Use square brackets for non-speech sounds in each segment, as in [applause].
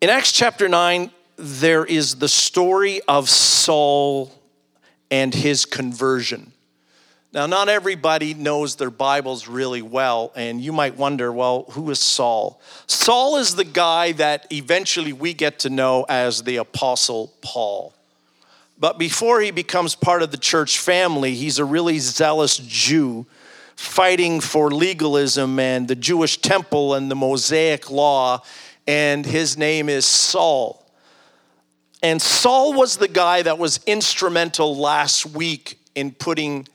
In Acts chapter 9, there is the story of Saul and his conversion. Now, not everybody knows their Bibles really well, and you might wonder, well, who is Saul? Saul is the guy that eventually we get to know as the Apostle Paul. But before he becomes part of the church family, he's a really zealous Jew fighting for legalism and the Jewish temple and the Mosaic law, and his name is Saul. And Saul was the guy that was instrumental last week in putting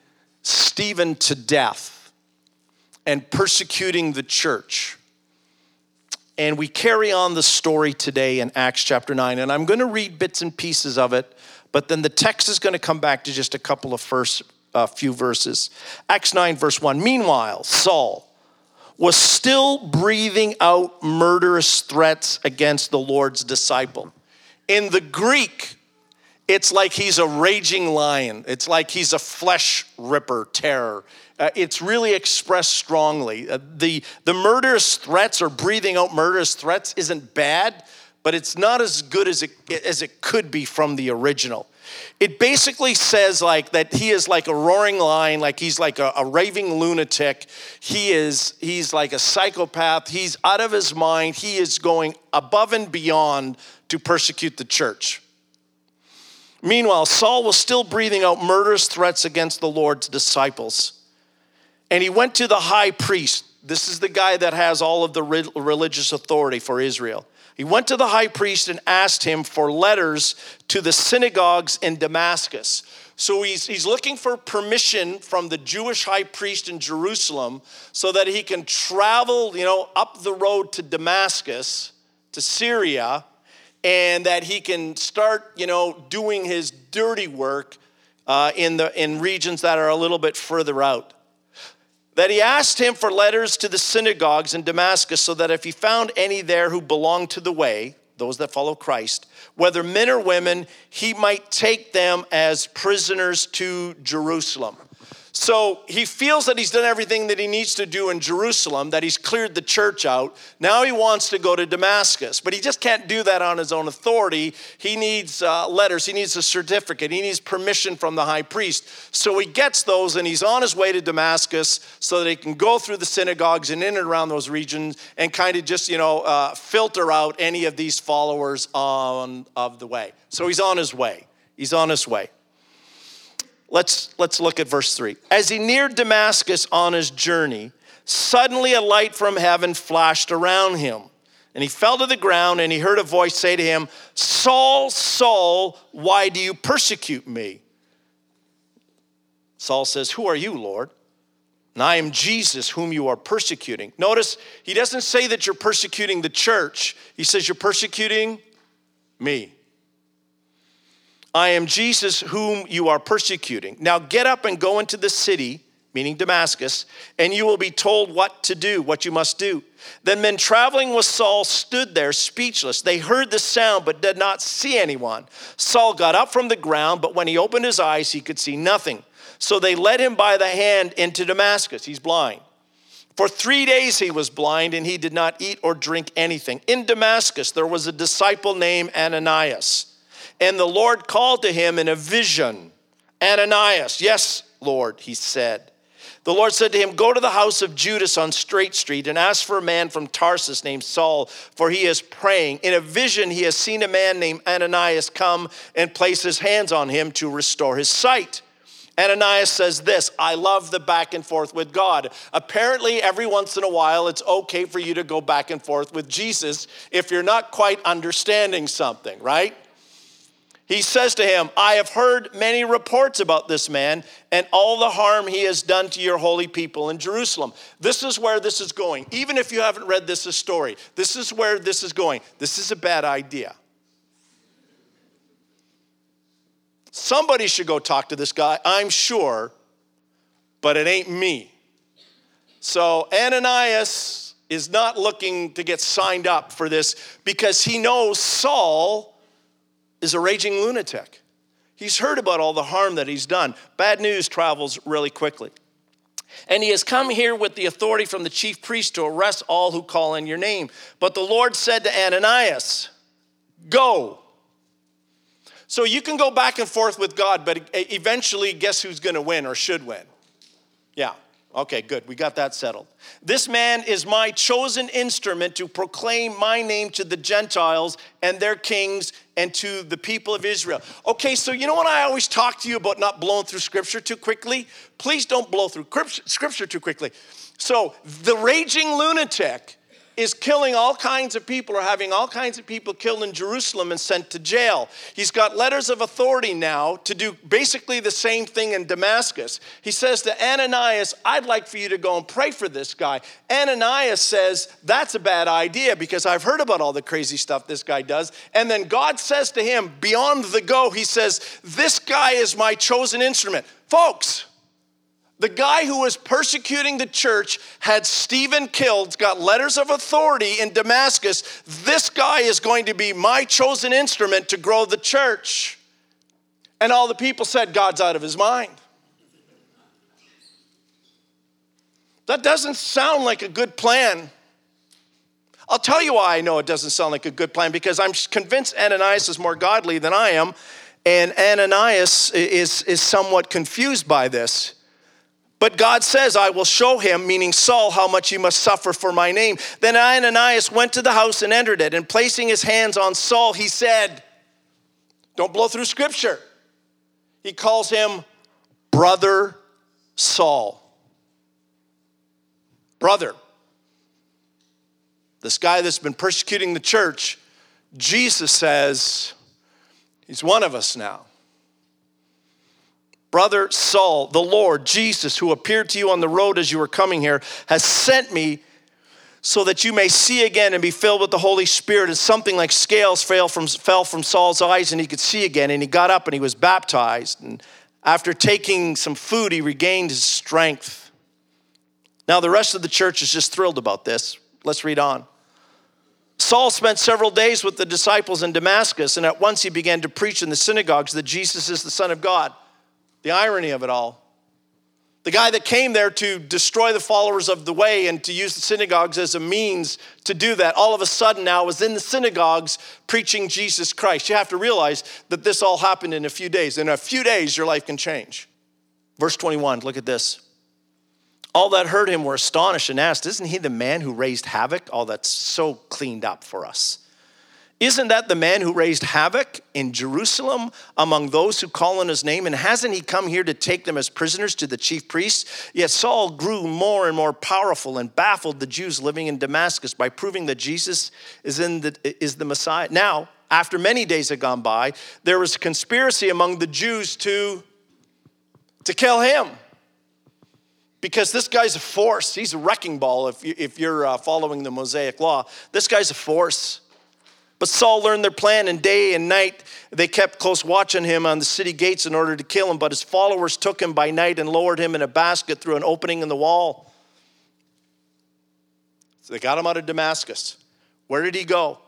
Stephen to death and persecuting the church. And we carry on the story today in Acts chapter 9. And I'm going to read bits and pieces of it, but then the text is going to come back to just a couple of first uh, few verses. Acts 9, verse 1. Meanwhile, Saul was still breathing out murderous threats against the Lord's disciple. In the Greek, it's like he's a raging lion. It's like he's a flesh ripper terror. Uh, it's really expressed strongly. Uh, the, the murderous threats or breathing out murderous threats isn't bad, but it's not as good as it, as it could be from the original. It basically says like that he is like a roaring lion, like he's like a, a raving lunatic. He is he's like a psychopath. He's out of his mind. He is going above and beyond to persecute the church. Meanwhile, Saul was still breathing out murderous threats against the Lord's disciples. And he went to the high priest. This is the guy that has all of the religious authority for Israel. He went to the high priest and asked him for letters to the synagogues in Damascus. So he's, he's looking for permission from the Jewish high priest in Jerusalem so that he can travel, you know, up the road to Damascus, to Syria, and that he can start, you know, doing his dirty work uh, in, the, in regions that are a little bit further out. That he asked him for letters to the synagogues in Damascus so that if he found any there who belonged to the way, those that follow Christ, whether men or women, he might take them as prisoners to Jerusalem. So he feels that he's done everything that he needs to do in Jerusalem, that he's cleared the church out. Now he wants to go to Damascus, but he just can't do that on his own authority. He needs uh, letters, he needs a certificate, he needs permission from the high priest. So he gets those and he's on his way to Damascus so that he can go through the synagogues and in and around those regions and kind of just, you know, uh, filter out any of these followers on of the way. So he's on his way. He's on his way. Let's, let's look at verse 3. As he neared Damascus on his journey, suddenly a light from heaven flashed around him. And he fell to the ground and he heard a voice say to him, Saul, Saul, why do you persecute me? Saul says, Who are you, Lord? And I am Jesus, whom you are persecuting. Notice he doesn't say that you're persecuting the church, he says, You're persecuting me. I am Jesus whom you are persecuting. Now get up and go into the city, meaning Damascus, and you will be told what to do, what you must do. Then men traveling with Saul stood there speechless. They heard the sound but did not see anyone. Saul got up from the ground, but when he opened his eyes, he could see nothing. So they led him by the hand into Damascus. He's blind. For three days he was blind and he did not eat or drink anything. In Damascus, there was a disciple named Ananias. And the Lord called to him in a vision Ananias, yes, Lord, he said. The Lord said to him, Go to the house of Judas on Straight Street and ask for a man from Tarsus named Saul, for he is praying. In a vision, he has seen a man named Ananias come and place his hands on him to restore his sight. Ananias says this I love the back and forth with God. Apparently, every once in a while, it's okay for you to go back and forth with Jesus if you're not quite understanding something, right? He says to him, I have heard many reports about this man and all the harm he has done to your holy people in Jerusalem. This is where this is going. Even if you haven't read this story, this is where this is going. This is a bad idea. Somebody should go talk to this guy, I'm sure, but it ain't me. So Ananias is not looking to get signed up for this because he knows Saul is a raging lunatic. He's heard about all the harm that he's done. Bad news travels really quickly. And he has come here with the authority from the chief priest to arrest all who call in your name. But the Lord said to Ananias, Go. So you can go back and forth with God, but eventually, guess who's going to win or should win? Yeah. Okay, good. We got that settled. This man is my chosen instrument to proclaim my name to the Gentiles and their kings and to the people of Israel. Okay, so you know what I always talk to you about not blowing through scripture too quickly? Please don't blow through scripture too quickly. So, the raging lunatic is killing all kinds of people or having all kinds of people killed in Jerusalem and sent to jail. He's got letters of authority now to do basically the same thing in Damascus. He says to Ananias, I'd like for you to go and pray for this guy. Ananias says, That's a bad idea because I've heard about all the crazy stuff this guy does. And then God says to him, beyond the go, He says, This guy is my chosen instrument. Folks, the guy who was persecuting the church had Stephen killed, got letters of authority in Damascus. This guy is going to be my chosen instrument to grow the church. And all the people said, God's out of his mind. That doesn't sound like a good plan. I'll tell you why I know it doesn't sound like a good plan because I'm convinced Ananias is more godly than I am, and Ananias is, is somewhat confused by this. But God says, I will show him, meaning Saul, how much he must suffer for my name. Then Ananias went to the house and entered it, and placing his hands on Saul, he said, Don't blow through scripture. He calls him Brother Saul. Brother. This guy that's been persecuting the church, Jesus says, He's one of us now. Brother Saul, the Lord Jesus, who appeared to you on the road as you were coming here, has sent me so that you may see again and be filled with the Holy Spirit. And something like scales fell from, fell from Saul's eyes, and he could see again. And he got up and he was baptized. And after taking some food, he regained his strength. Now, the rest of the church is just thrilled about this. Let's read on. Saul spent several days with the disciples in Damascus, and at once he began to preach in the synagogues that Jesus is the Son of God. The irony of it all. The guy that came there to destroy the followers of the way and to use the synagogues as a means to do that, all of a sudden now was in the synagogues preaching Jesus Christ. You have to realize that this all happened in a few days. In a few days, your life can change. Verse 21, look at this. All that heard him were astonished and asked, Isn't he the man who raised havoc? All that's so cleaned up for us. Isn't that the man who raised havoc in Jerusalem among those who call on his name? And hasn't he come here to take them as prisoners to the chief priests? Yet Saul grew more and more powerful and baffled the Jews living in Damascus by proving that Jesus is, in the, is the Messiah. Now, after many days had gone by, there was a conspiracy among the Jews to, to kill him. Because this guy's a force. He's a wrecking ball if, you, if you're uh, following the Mosaic law. This guy's a force. But Saul learned their plan, and day and night they kept close watch on him on the city gates in order to kill him. But his followers took him by night and lowered him in a basket through an opening in the wall. So they got him out of Damascus. Where did he go?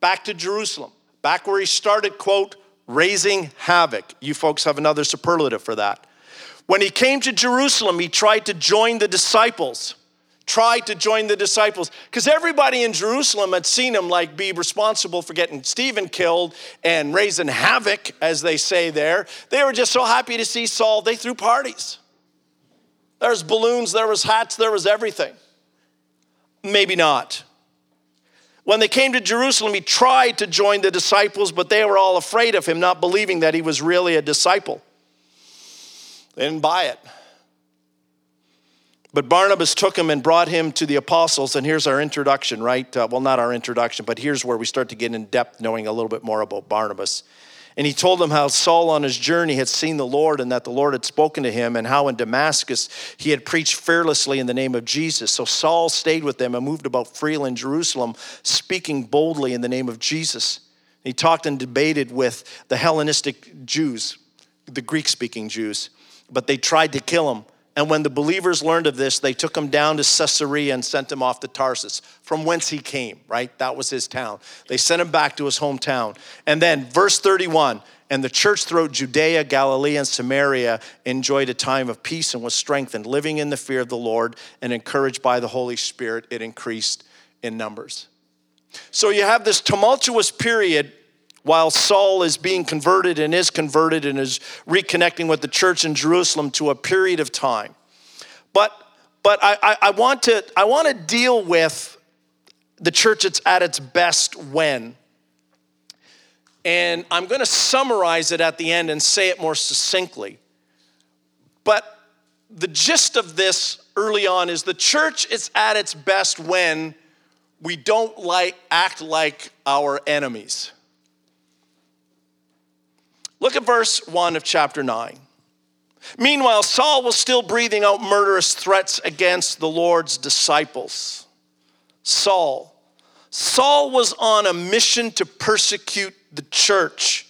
Back to Jerusalem, back where he started, quote, raising havoc. You folks have another superlative for that. When he came to Jerusalem, he tried to join the disciples tried to join the disciples because everybody in Jerusalem had seen him like be responsible for getting Stephen killed and raising havoc, as they say there. They were just so happy to see Saul, they threw parties. There was balloons, there was hats, there was everything. Maybe not. When they came to Jerusalem, he tried to join the disciples, but they were all afraid of him, not believing that he was really a disciple. They didn't buy it. But Barnabas took him and brought him to the apostles. And here's our introduction, right? Uh, well, not our introduction, but here's where we start to get in depth, knowing a little bit more about Barnabas. And he told them how Saul on his journey had seen the Lord and that the Lord had spoken to him, and how in Damascus he had preached fearlessly in the name of Jesus. So Saul stayed with them and moved about freely in Jerusalem, speaking boldly in the name of Jesus. He talked and debated with the Hellenistic Jews, the Greek speaking Jews, but they tried to kill him. And when the believers learned of this, they took him down to Caesarea and sent him off to Tarsus, from whence he came, right? That was his town. They sent him back to his hometown. And then, verse 31 and the church throughout Judea, Galilee, and Samaria enjoyed a time of peace and was strengthened, living in the fear of the Lord and encouraged by the Holy Spirit, it increased in numbers. So you have this tumultuous period while Saul is being converted and is converted and is reconnecting with the church in Jerusalem to a period of time. But, but I, I, I want to, I want to deal with the church that's at its best when. And I'm going to summarize it at the end and say it more succinctly. But the gist of this early on is the church is at its best when we don't like act like our enemies. Look at verse 1 of chapter 9. Meanwhile, Saul was still breathing out murderous threats against the Lord's disciples. Saul. Saul was on a mission to persecute the church.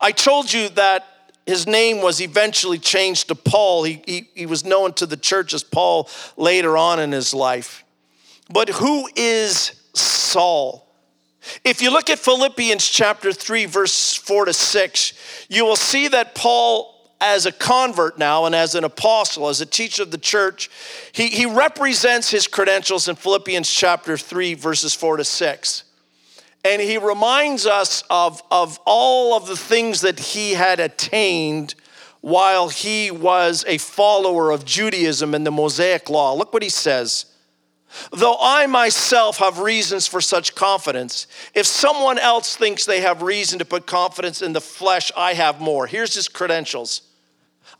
I told you that his name was eventually changed to Paul. He, he, he, was known to the church as Paul later on in his life. But who is Saul? If you look at Philippians chapter 3, verse 4 to 6, you will see that Paul, as a convert now and as an apostle, as a teacher of the church, he, he represents his credentials in Philippians chapter 3, verses 4 to 6. And he reminds us of, of all of the things that he had attained while he was a follower of Judaism and the Mosaic law. Look what he says. Though I myself have reasons for such confidence, if someone else thinks they have reason to put confidence in the flesh, I have more. Here's his credentials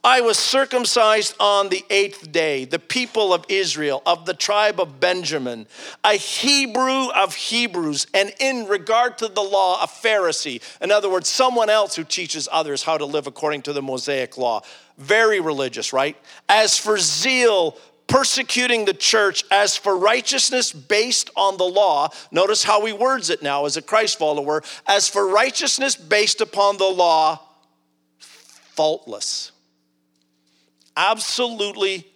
I was circumcised on the eighth day, the people of Israel, of the tribe of Benjamin, a Hebrew of Hebrews, and in regard to the law, a Pharisee. In other words, someone else who teaches others how to live according to the Mosaic law. Very religious, right? As for zeal, persecuting the church as for righteousness based on the law. Notice how he words it now as a Christ follower as for righteousness based upon the law, faultless absolutely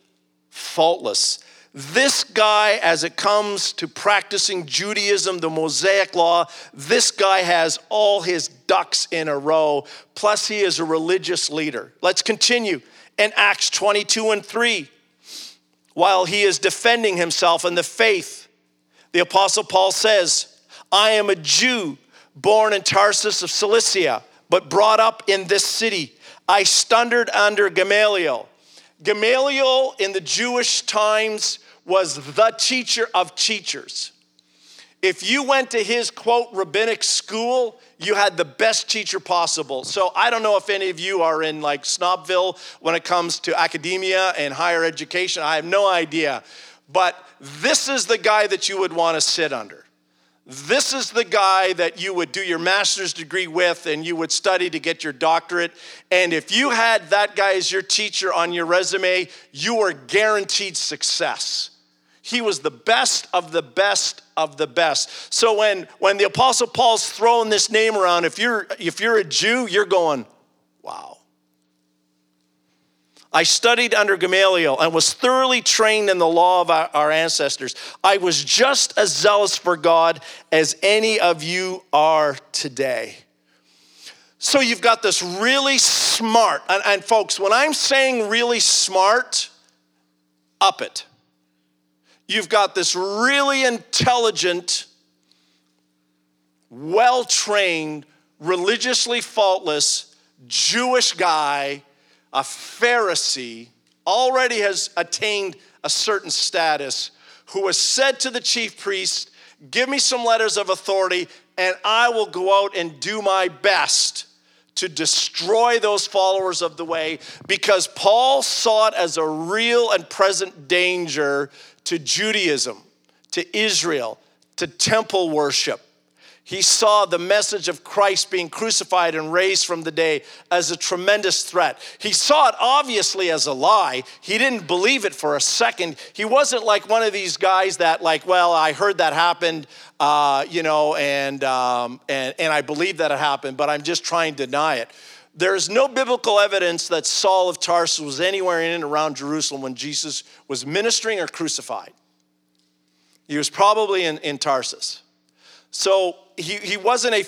faultless. This guy, as it comes to practicing Judaism, the Mosaic law, this guy has all his ducks in a row. Plus, he is a religious leader. Let's continue in Acts 22 and 3. While he is defending himself in the faith, the Apostle Paul says, I am a Jew born in Tarsus of Cilicia, but brought up in this city. I stundered under Gamaliel Gamaliel in the Jewish times was the teacher of teachers. If you went to his quote rabbinic school, you had the best teacher possible. So I don't know if any of you are in like Snobville when it comes to academia and higher education. I have no idea. But this is the guy that you would want to sit under this is the guy that you would do your master's degree with and you would study to get your doctorate. And if you had that guy as your teacher on your resume, you were guaranteed success. He was the best of the best of the best. So when, when the Apostle Paul's throwing this name around, if you're, if you're a Jew, you're going, wow. I studied under Gamaliel and was thoroughly trained in the law of our, our, ancestors. I was just as zealous for God as any of you are today. So you've got this really smart, and, and folks, when I'm saying really smart, up it. You've got this really intelligent, well trained, religiously faultless Jewish guy a Pharisee already has attained a certain status who has said to the chief priest, Give me some letters of authority, and I will go out and do my best to destroy those followers of the way because Paul saw it as a real and present danger to Judaism, to Israel, to temple worship. He saw the message of Christ being crucified and raised from the day as a tremendous threat. He saw it obviously as a lie. He didn't believe it for a second. He wasn't like one of these guys that, like, well, I heard that happened, uh, you know, and, um, and, and I believe that it happened, but I'm just trying to deny it. There's no biblical evidence that Saul of Tarsus was anywhere in and around Jerusalem when Jesus was ministering or crucified. He was probably in, in Tarsus. So he, he wasn't a,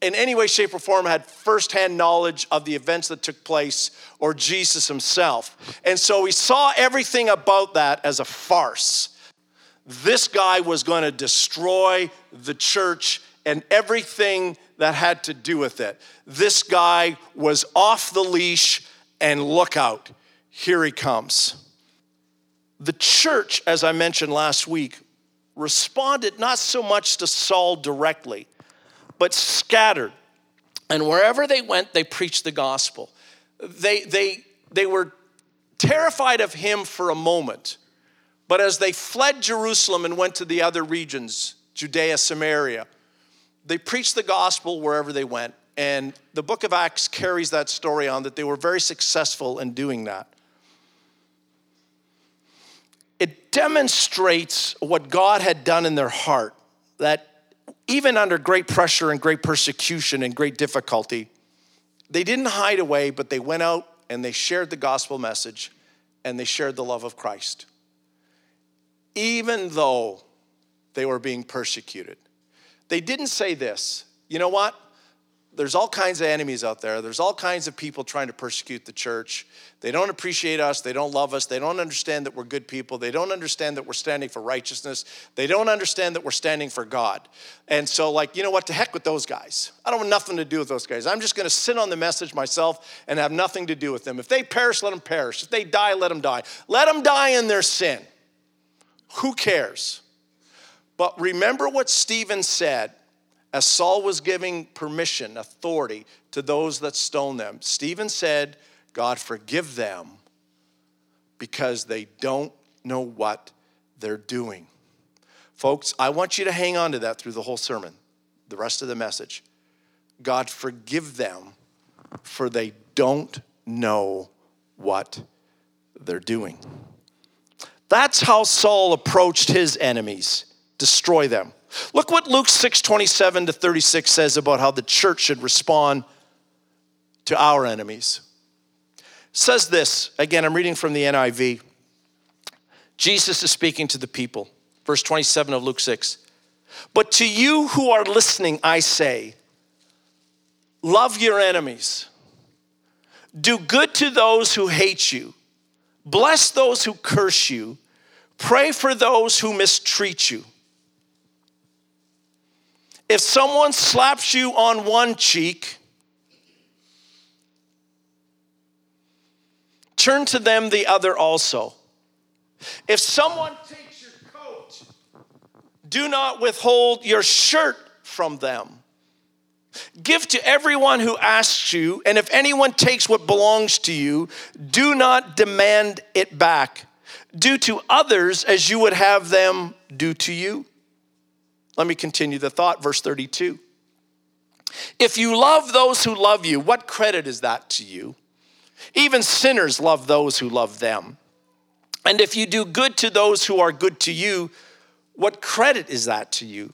in any way, shape, or form had firsthand knowledge of the events that took place or Jesus himself. And so he saw everything about that as a farce. This guy was going to destroy the church and everything that had to do with it. This guy was off the leash, and look out, here he comes. The church, as I mentioned last week, responded not so much to Saul directly, but scattered. And wherever they went, they preached the gospel. They, they, they were terrified of him for a moment, but as they fled Jerusalem and went to the other regions, Judea, Samaria, they preached the gospel wherever they went. And the book of Acts carries that story on that they were very successful in doing that. It demonstrates what God had done in their heart, that even under great pressure and great persecution and great difficulty, they didn't hide away, but they went out and they shared the gospel message and they shared the love of Christ. Even though they were being persecuted. They didn't say this you know what? There's all kinds of enemies out there. There's all kinds of people trying to persecute the church. They don't appreciate us. They don't love us. They don't understand that we're good people. They don't understand that we're standing for righteousness. They don't understand that we're standing for God. And so, like, you know what? To heck with those guys. I don't want nothing to do with those guys. I'm just going to sit on the message myself and have nothing to do with them. If they perish, let them perish. If they die, let them die. Let them die in their sin. Who cares? But remember what Stephen said as Saul was giving permission, authority to those that stone them. Stephen said, God, forgive them because they don't know what they're doing. Folks, I want you to hang on to that through the whole sermon, the rest of the message. God, forgive them for they don't know what they're doing. That's how Saul approached his enemies destroy them. Look what Luke 6 27 to 36 says about how the church should respond to our enemies. It says this, again, I'm reading from the NIV. Jesus is speaking to the people. Verse 27 of Luke 6. But to you who are listening, I say, love your enemies, do good to those who hate you, bless those who curse you, pray for those who mistreat you. If someone slaps you on one cheek, turn to them the other also. If someone takes your coat, do not withhold your shirt from them. Give to everyone who asks you, and if anyone takes what belongs to you, do not demand it back. Do to others as you would have them do to you. Let me continue the thought, verse 32. If you love those who love you, what credit is that to you? Even sinners love those who love them. And if you do good to those who are good to you, what credit is that to you?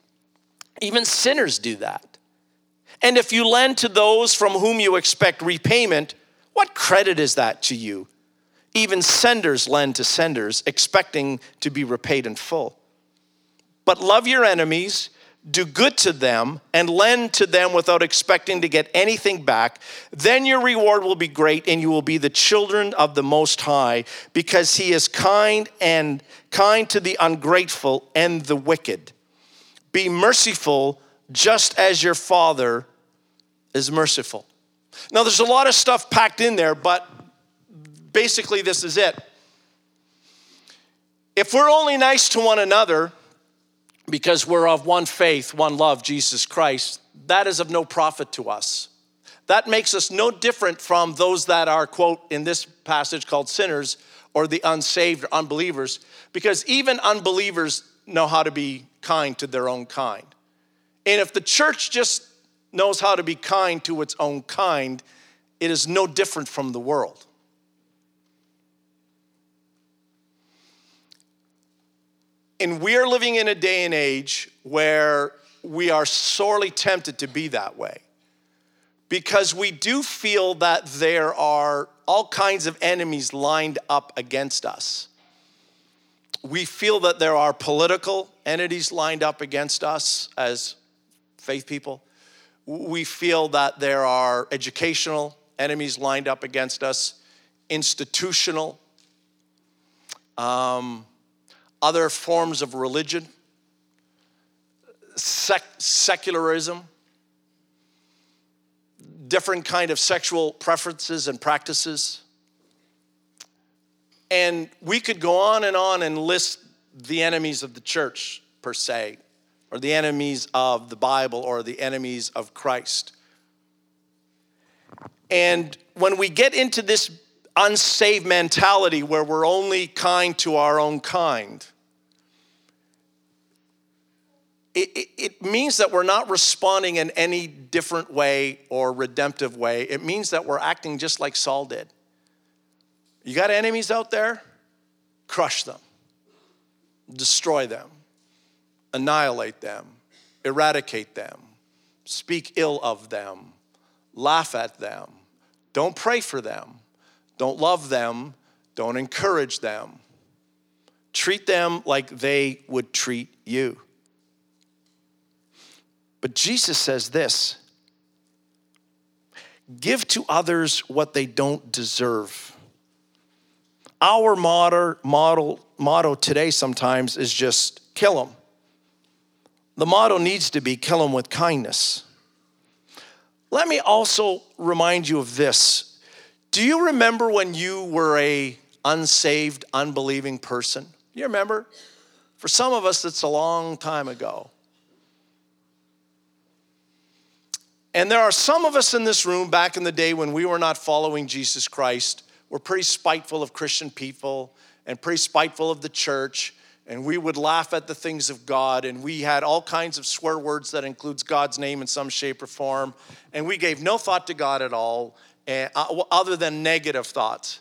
Even sinners do that. And if you lend to those from whom you expect repayment, what credit is that to you? Even senders lend to senders, expecting to be repaid in full. But love your enemies, do good to them, and lend to them without expecting to get anything back. Then your reward will be great, and you will be the children of the Most High, because He is kind and kind to the ungrateful and the wicked. Be merciful, just as your Father is merciful. Now, there's a lot of stuff packed in there, but basically, this is it. If we're only nice to one another, because we're of one faith, one love, Jesus Christ, that is of no profit to us. That makes us no different from those that are, quote, in this passage called sinners or the unsaved or unbelievers, because even unbelievers know how to be kind to their own kind. And if the church just knows how to be kind to its own kind, it is no different from the world. And we are living in a day and age where we are sorely tempted to be that way because we do feel that there are all kinds of enemies lined up against us. We feel that there are political entities lined up against us as faith people. We feel that there are educational enemies lined up against us, institutional. Um, other forms of religion, sec- secularism. different kind of sexual preferences and practices. And we could go on and on and list the enemies of the church, per se, or the enemies of the Bible, or the enemies of Christ. And when we get into this unsaved mentality where we're only kind to our own kind, it, it, it, means that we're not responding in any different way or redemptive way. It means that we're acting just like Saul did. You got enemies out there? Crush them, destroy them, annihilate them, eradicate them, speak ill of them, laugh at them. Don't pray for them, don't love them, don't encourage them. Treat them like they would treat you. But Jesus says this give to others what they don't deserve. Our model, model, motto today sometimes is just kill them. The motto needs to be kill them with kindness. Let me also remind you of this. Do you remember when you were a unsaved, unbelieving person? You remember? For some of us, it's a long time ago. And there are some of us in this room back in the day when we were not following Jesus Christ, were pretty spiteful of Christian people and pretty spiteful of the church. And we would laugh at the things of God, and we had all kinds of swear words that includes God's name in some shape or form. And we gave no thought to God at all, uh, other than negative thoughts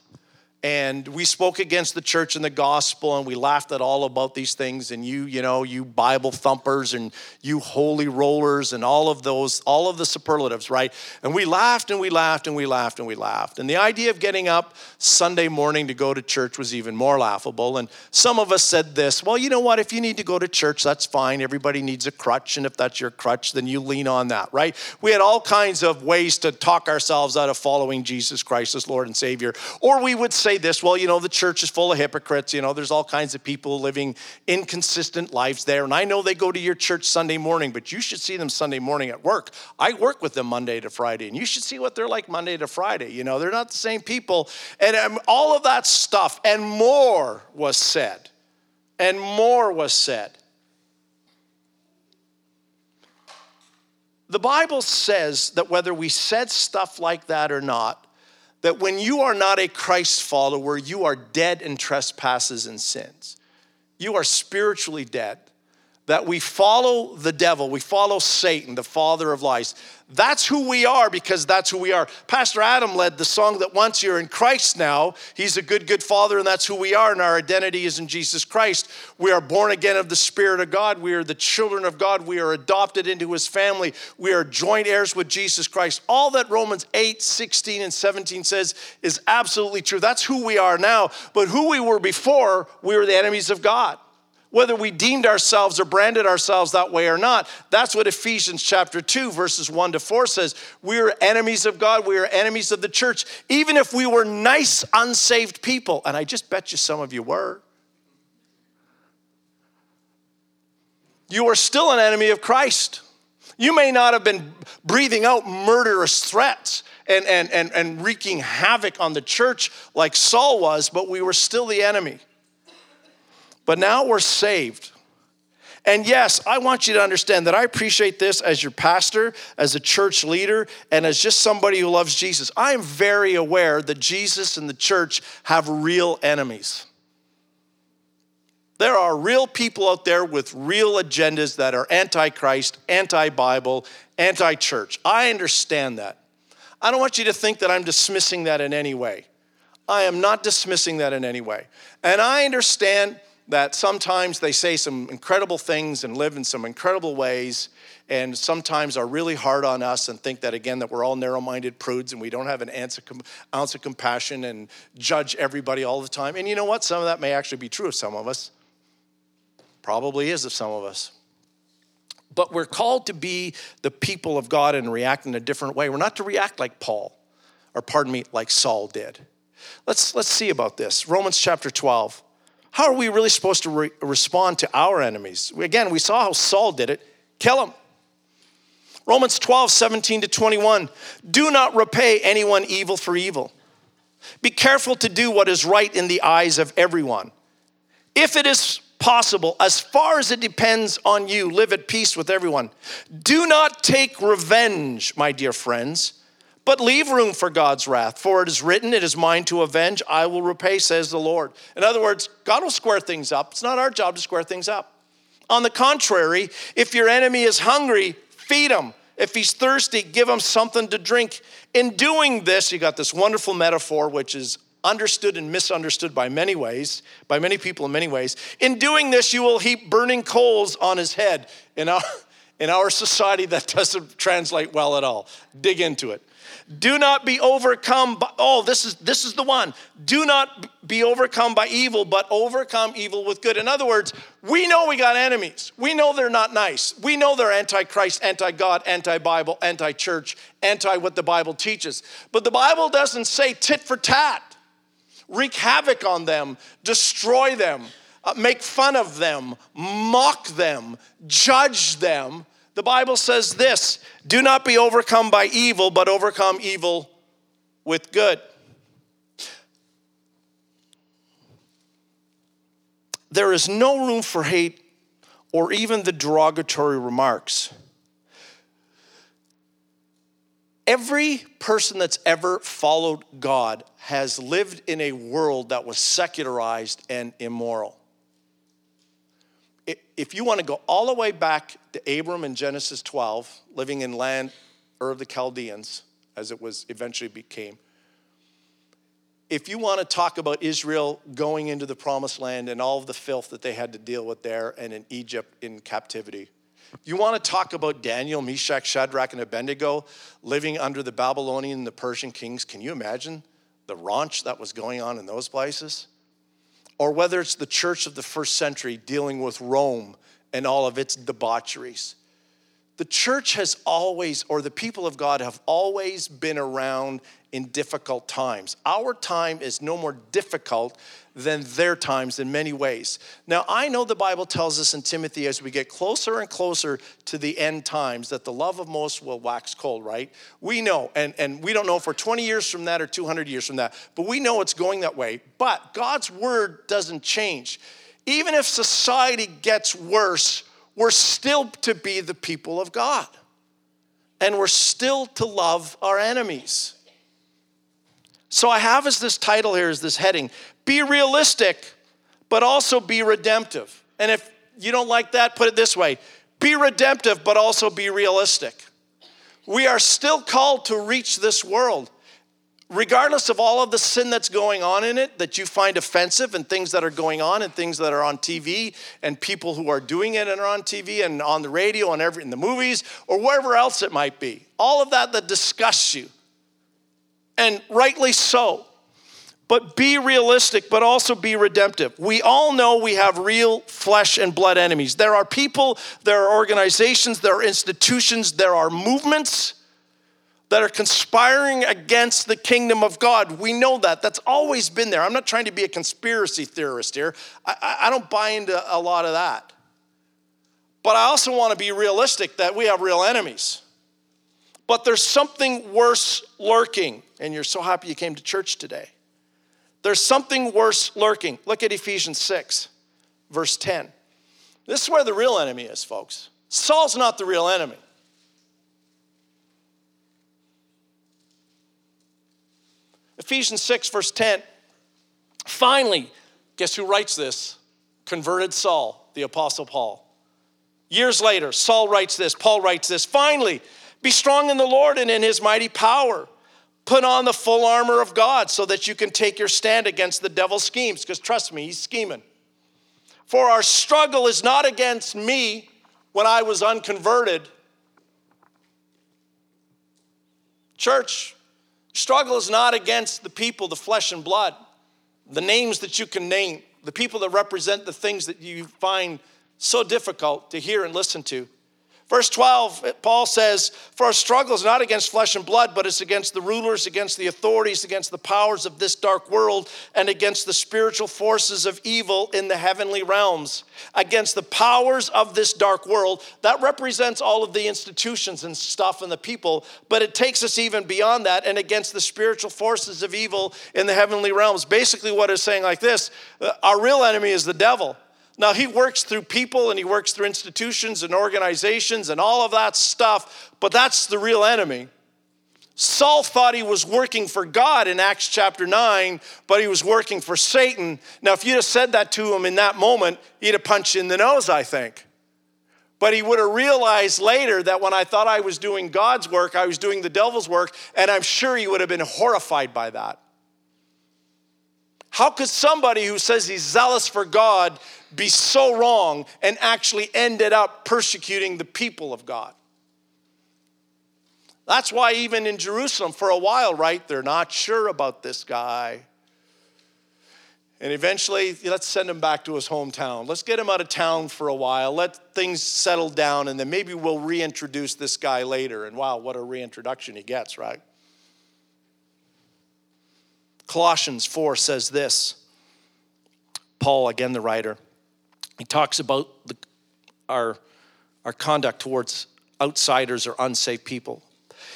and we spoke against the church and the gospel and we laughed at all about these things and you you know you bible thumpers and you holy rollers and all of those all of the superlatives right? And we laughed and we laughed and we laughed and we laughed. And the idea of getting up sunday morning to go to church was even more laughable. And some of us said this well you know what? If you need to go to church that's fine. Everybody needs a crutch and if that's your crutch then you lean on that right? We had all kinds of ways to talk ourselves out of following jesus christ as lord and savior or we would say say this well, you know, the church is full of hypocrites. You know, there's all kinds of people living inconsistent lives there. And I know they go to your church Sunday morning, but you should see them Sunday morning at work. I work with them Monday to Friday, and you should see what they're like Monday to Friday. You know, they're not the same people. And um, all of that stuff and more was said. And more was said. The Bible says that whether we said stuff like that or not, that when you are not a Christ follower, you are dead in trespasses and sins. You are spiritually dead that we follow the devil, we follow Satan, the father of lies. That's who we are because that's who we are. Pastor Adam led the song that once you're in Christ now, he's a good, good father, and that's who we are, and our identity is in Jesus Christ. We are born again of the Spirit of God. We are the children of God. We are adopted into his family. We are joint heirs with Jesus Christ. All that Romans 8, 16, and 17 says is absolutely true. That's who we are now. But who we were before, we were the enemies of God whether we deemed ourselves or branded ourselves that way or not. That's what Ephesians chapter 2, verses 1 to 4 says. We are enemies of God, we are enemies of the church, even if we were nice, unsaved people. And I just bet you some of you were. You are still an enemy of Christ. You may not have been breathing out murderous threats and, and, and, and wreaking havoc on the church like Saul was, but we were still the enemy. But now we're saved. And yes, I want you to understand that I appreciate this as your pastor, as a church leader, and as just somebody who loves Jesus. I am very aware that Jesus and the church have real enemies. There are real people out there with real agendas that are anti Christ, anti Bible, anti church. I understand that. I don't want you to think that I'm dismissing that in any way. I am not dismissing that in any way. And I understand that sometimes they say some incredible things and live in some incredible ways and sometimes are really hard on us and think that again that we're all narrow-minded prudes and we don't have an ounce of compassion and judge everybody all the time. And you know what? Some of that may actually be true of some of us. Probably is of some of us. But we're called to be the people of god and react in a different way. We're not to react like paul or pardon me like saul did. Let's let's see about this. Romans chapter 12 how are we really supposed to re- respond to our enemies? Again, we saw how Saul did it kill them. Romans 12, 17 to 21. Do not repay anyone evil for evil. Be careful to do what is right in the eyes of everyone. If it is possible, as far as it depends on you, live at peace with everyone. Do not take revenge, my dear friends, but leave room for God's wrath. For it is written, It is mine to avenge, I will repay, says the Lord. In other words, God will square things up. It's not our job to square things up. On the contrary, if your enemy is hungry, feed him. If he's thirsty, give him something to drink. In doing this, you got this wonderful metaphor, which is understood and misunderstood by many ways, by many people in many ways. In doing this, you will heap burning coals on his head. In our, [laughs] in our society, that doesn't translate well at all. Dig into it. Do not be overcome by, oh, this is, this is the one. Do not be overcome by evil, but overcome evil with good. In other words, we know we got enemies. We know they're not nice. We know they're anti Christ, anti God, anti Bible, anti church, anti what the Bible teaches. But the Bible doesn't say tit for tat, wreak havoc on them, destroy them, uh, make fun of them, mock them, judge them. The Bible says this do not be overcome by evil, but overcome evil with good. There is no room for hate or even the derogatory remarks. Every person that's ever followed God has lived in a world that was secularized and immoral if you want to go all the way back to Abram in Genesis 12, living in land Ur of the Chaldeans, as it was eventually became, if you want to talk about Israel going into the promised land and all of the filth that they had to deal with there and in Egypt in captivity, you want to talk about Daniel, Meshach, Shadrach, and Abednego living under the Babylonian and the Persian kings? Can you imagine the raunch that was going on in those places? Or whether it's the church of the first century dealing with Rome and all of its debaucheries. The church has always, or the people of God have always been around in difficult times. Our time is no more difficult than their times in many ways. Now, I know the Bible tells us in Timothy as we get closer and closer to the end times that the love of most will wax cold, right? We know, and, and we don't know if we're 20 years from that or 200 years from that, but we know it's going that way. But God's word doesn't change. Even if society gets worse, we're still to be the people of God. And we're still to love our enemies. So I have as this title here is this heading be realistic, but also be redemptive. And if you don't like that, put it this way be redemptive, but also be realistic. We are still called to reach this world. Regardless of all of the sin that's going on in it that you find offensive and things that are going on and things that are on TV and people who are doing it and are on TV and on the radio and every in the movies or wherever else it might be. All of that that disgusts you. And rightly so but be realistic, but also be redemptive. We all know we have real flesh and blood enemies. There are people, there are organizations, there are institutions, there are movements that are conspiring against the kingdom of God. We know that. That's always been there. I'm not trying to be a conspiracy theorist here, I, I don't buy into a lot of that. But I also want to be realistic that we have real enemies. But there's something worse lurking, and you're so happy you came to church today. There's something worse lurking. Look at Ephesians 6, verse 10. This is where the real enemy is, folks. Saul's not the real enemy. Ephesians 6, verse 10. Finally, guess who writes this? Converted Saul, the Apostle Paul. Years later, Saul writes this, Paul writes this. Finally, be strong in the Lord and in his mighty power. Put on the full armor of God so that you can take your stand against the devil's schemes, because trust me, he's scheming. For our struggle is not against me when I was unconverted. Church, struggle is not against the people, the flesh and blood, the names that you can name, the people that represent the things that you find so difficult to hear and listen to. Verse 12, Paul says, For our struggle is not against flesh and blood, but it's against the rulers, against the authorities, against the powers of this dark world, and against the spiritual forces of evil in the heavenly realms. Against the powers of this dark world. That represents all of the institutions and stuff and the people, but it takes us even beyond that, and against the spiritual forces of evil in the heavenly realms. Basically, what it's saying like this uh, our real enemy is the devil. Now, he works through people and he works through institutions and organizations and all of that stuff, but that's the real enemy. Saul thought he was working for God in Acts chapter 9, but he was working for Satan. Now, if you'd have said that to him in that moment, he'd have punched you in the nose, I think. But he would have realized later that when I thought I was doing God's work, I was doing the devil's work, and I'm sure he would have been horrified by that. How could somebody who says he's zealous for God be so wrong and actually ended up persecuting the people of God? That's why, even in Jerusalem, for a while, right, they're not sure about this guy. And eventually, let's send him back to his hometown. Let's get him out of town for a while. Let things settle down, and then maybe we'll reintroduce this guy later. And wow, what a reintroduction he gets, right? Colossians 4 says this Paul, again, the writer, he talks about the, our, our conduct towards outsiders or unsafe people.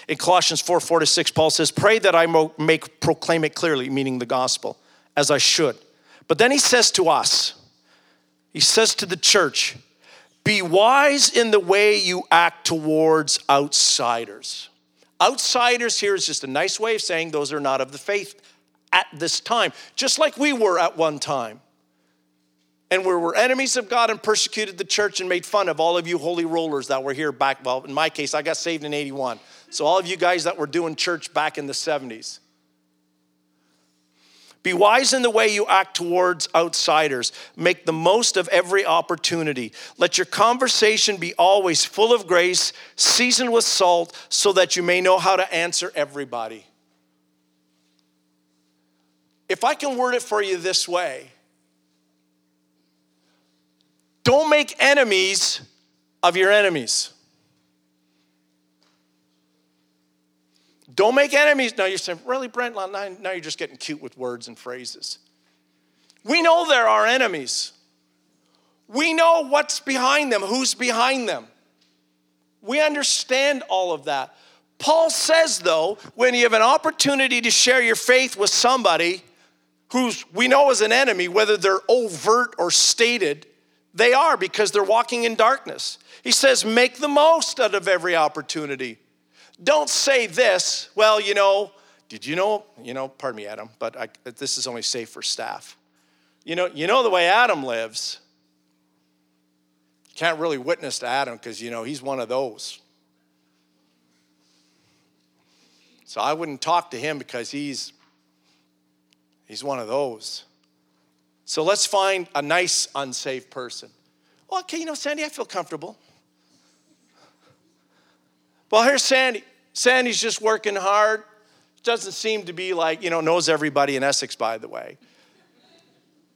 In Colossians 4 4 to 6, Paul says, Pray that I may proclaim it clearly, meaning the gospel, as I should. But then he says to us, he says to the church, Be wise in the way you act towards outsiders. Outsiders here is just a nice way of saying those are not of the faith at this time, just like we were at one time. And we were enemies of God and persecuted the church and made fun of all of you holy rollers that were here back. Well, in my case, I got saved in 81. So, all of you guys that were doing church back in the 70s. Be wise in the way you act towards outsiders. Make the most of every opportunity. Let your conversation be always full of grace, seasoned with salt, so that you may know how to answer everybody if I can word it for you this way don't make enemies of your enemies. Don't make enemies. Now you're saying, really, Brent? Now you're just getting cute with words and phrases. We know there are enemies. We know what's behind them, who's behind them. We understand all of that. Paul says, though, when you have an opportunity to share your faith with somebody, who's we know is an enemy, whether they're overt or stated, they are because they're walking in darkness. He says, make the most out of every opportunity. Don't say this, well, you know, did you know, you know, pardon me, Adam, but I, this is only safe for staff. You know, you know the way Adam lives. Can't really witness to Adam because, you know, he's one of those. So I wouldn't talk to him because he's He's one of those. So let's find a nice, unsafe person. Well, okay, you know, Sandy, I feel comfortable. Well, here's Sandy. Sandy's just working hard. Doesn't seem to be like, you know, knows everybody in Essex, by the way.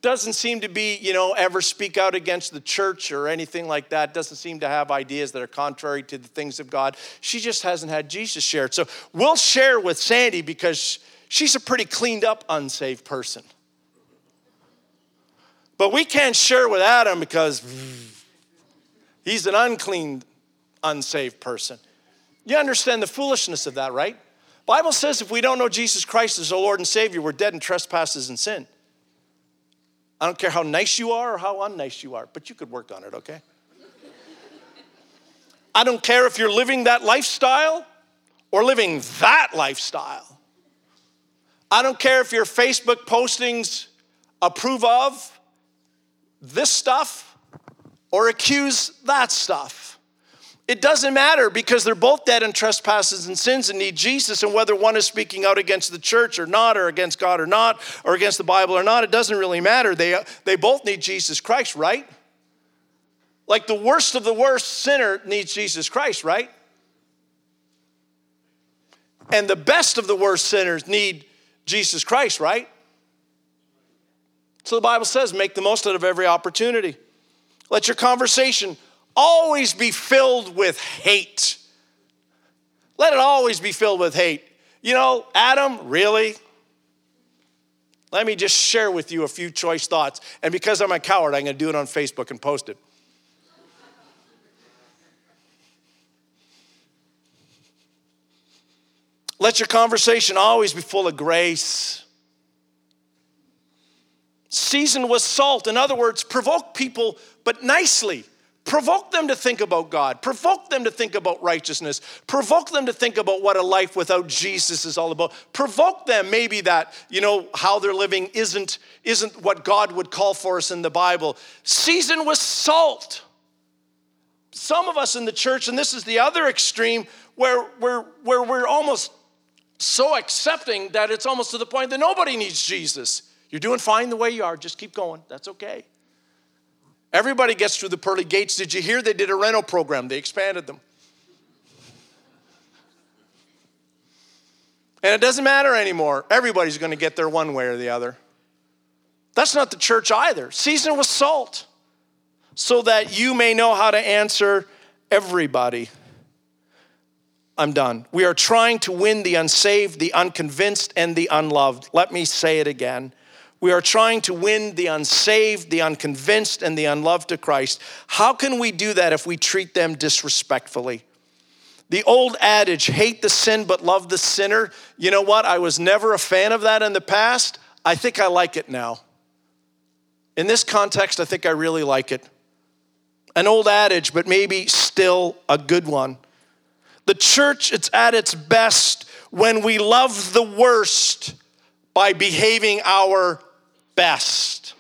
Doesn't seem to be, you know, ever speak out against the church or anything like that. Doesn't seem to have ideas that are contrary to the things of God. She just hasn't had Jesus shared. So we'll share with Sandy because she's a pretty cleaned up, unsaved person. But we can't share with Adam because he's an unclean, unsaved person. You understand the foolishness of that, right? Bible says if we don't know Jesus Christ as our Lord and Savior, we're dead in trespasses and sin. I don't care how nice you are or how unnice you are, but you could work on it, okay? I don't care if you're living that lifestyle or living that lifestyle. I don't care if your Facebook postings approve of this stuff or accuse that stuff. It doesn't matter because they're both dead in trespasses and sins and need Jesus. And whether one is speaking out against the church or not, or against God or not, or against the Bible or not, it doesn't really matter. They, they both need Jesus Christ, right? Like the worst of the worst sinner needs Jesus Christ, right? And the best of the worst sinners need Jesus Christ, right? So the Bible says, make the most out of every opportunity. Let your conversation always be filled with hate. Let it always be filled with hate. You know, Adam, really? Let me just share with you a few choice thoughts. And because I'm a coward, I'm going to do it on Facebook and post it. Let your conversation always be full of grace. Seasoned with salt. In other words, provoke people, but nicely. Provoke them to think about God. Provoke them to think about righteousness. Provoke them to think about what a life without Jesus is all about. Provoke them maybe that, you know, how they're living isn't, isn't what God would call for us in the Bible. Season with salt. Some of us in the church, and this is the other extreme, where, where, where we're almost so accepting that it's almost to the point that nobody needs Jesus. You're doing fine the way you are, just keep going. That's okay. Everybody gets through the pearly gates. Did you hear they did a rental program? They expanded them. And it doesn't matter anymore. Everybody's going to get there one way or the other. That's not the church either. Season with salt so that you may know how to answer everybody. I'm done. We are trying to win the unsaved, the unconvinced, and the unloved. Let me say it again. We are trying to win the unsaved, the unconvinced, and the unloved to Christ. How can we do that if we treat them disrespectfully? The old adage, hate the sin but love the sinner, you know what? I was never a fan of that in the past. I think I like it now. In this context, I think I really like it. An old adage, but maybe still a good one. The church, it's at its best when we love the worst by behaving our best.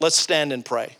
Let's stand and pray.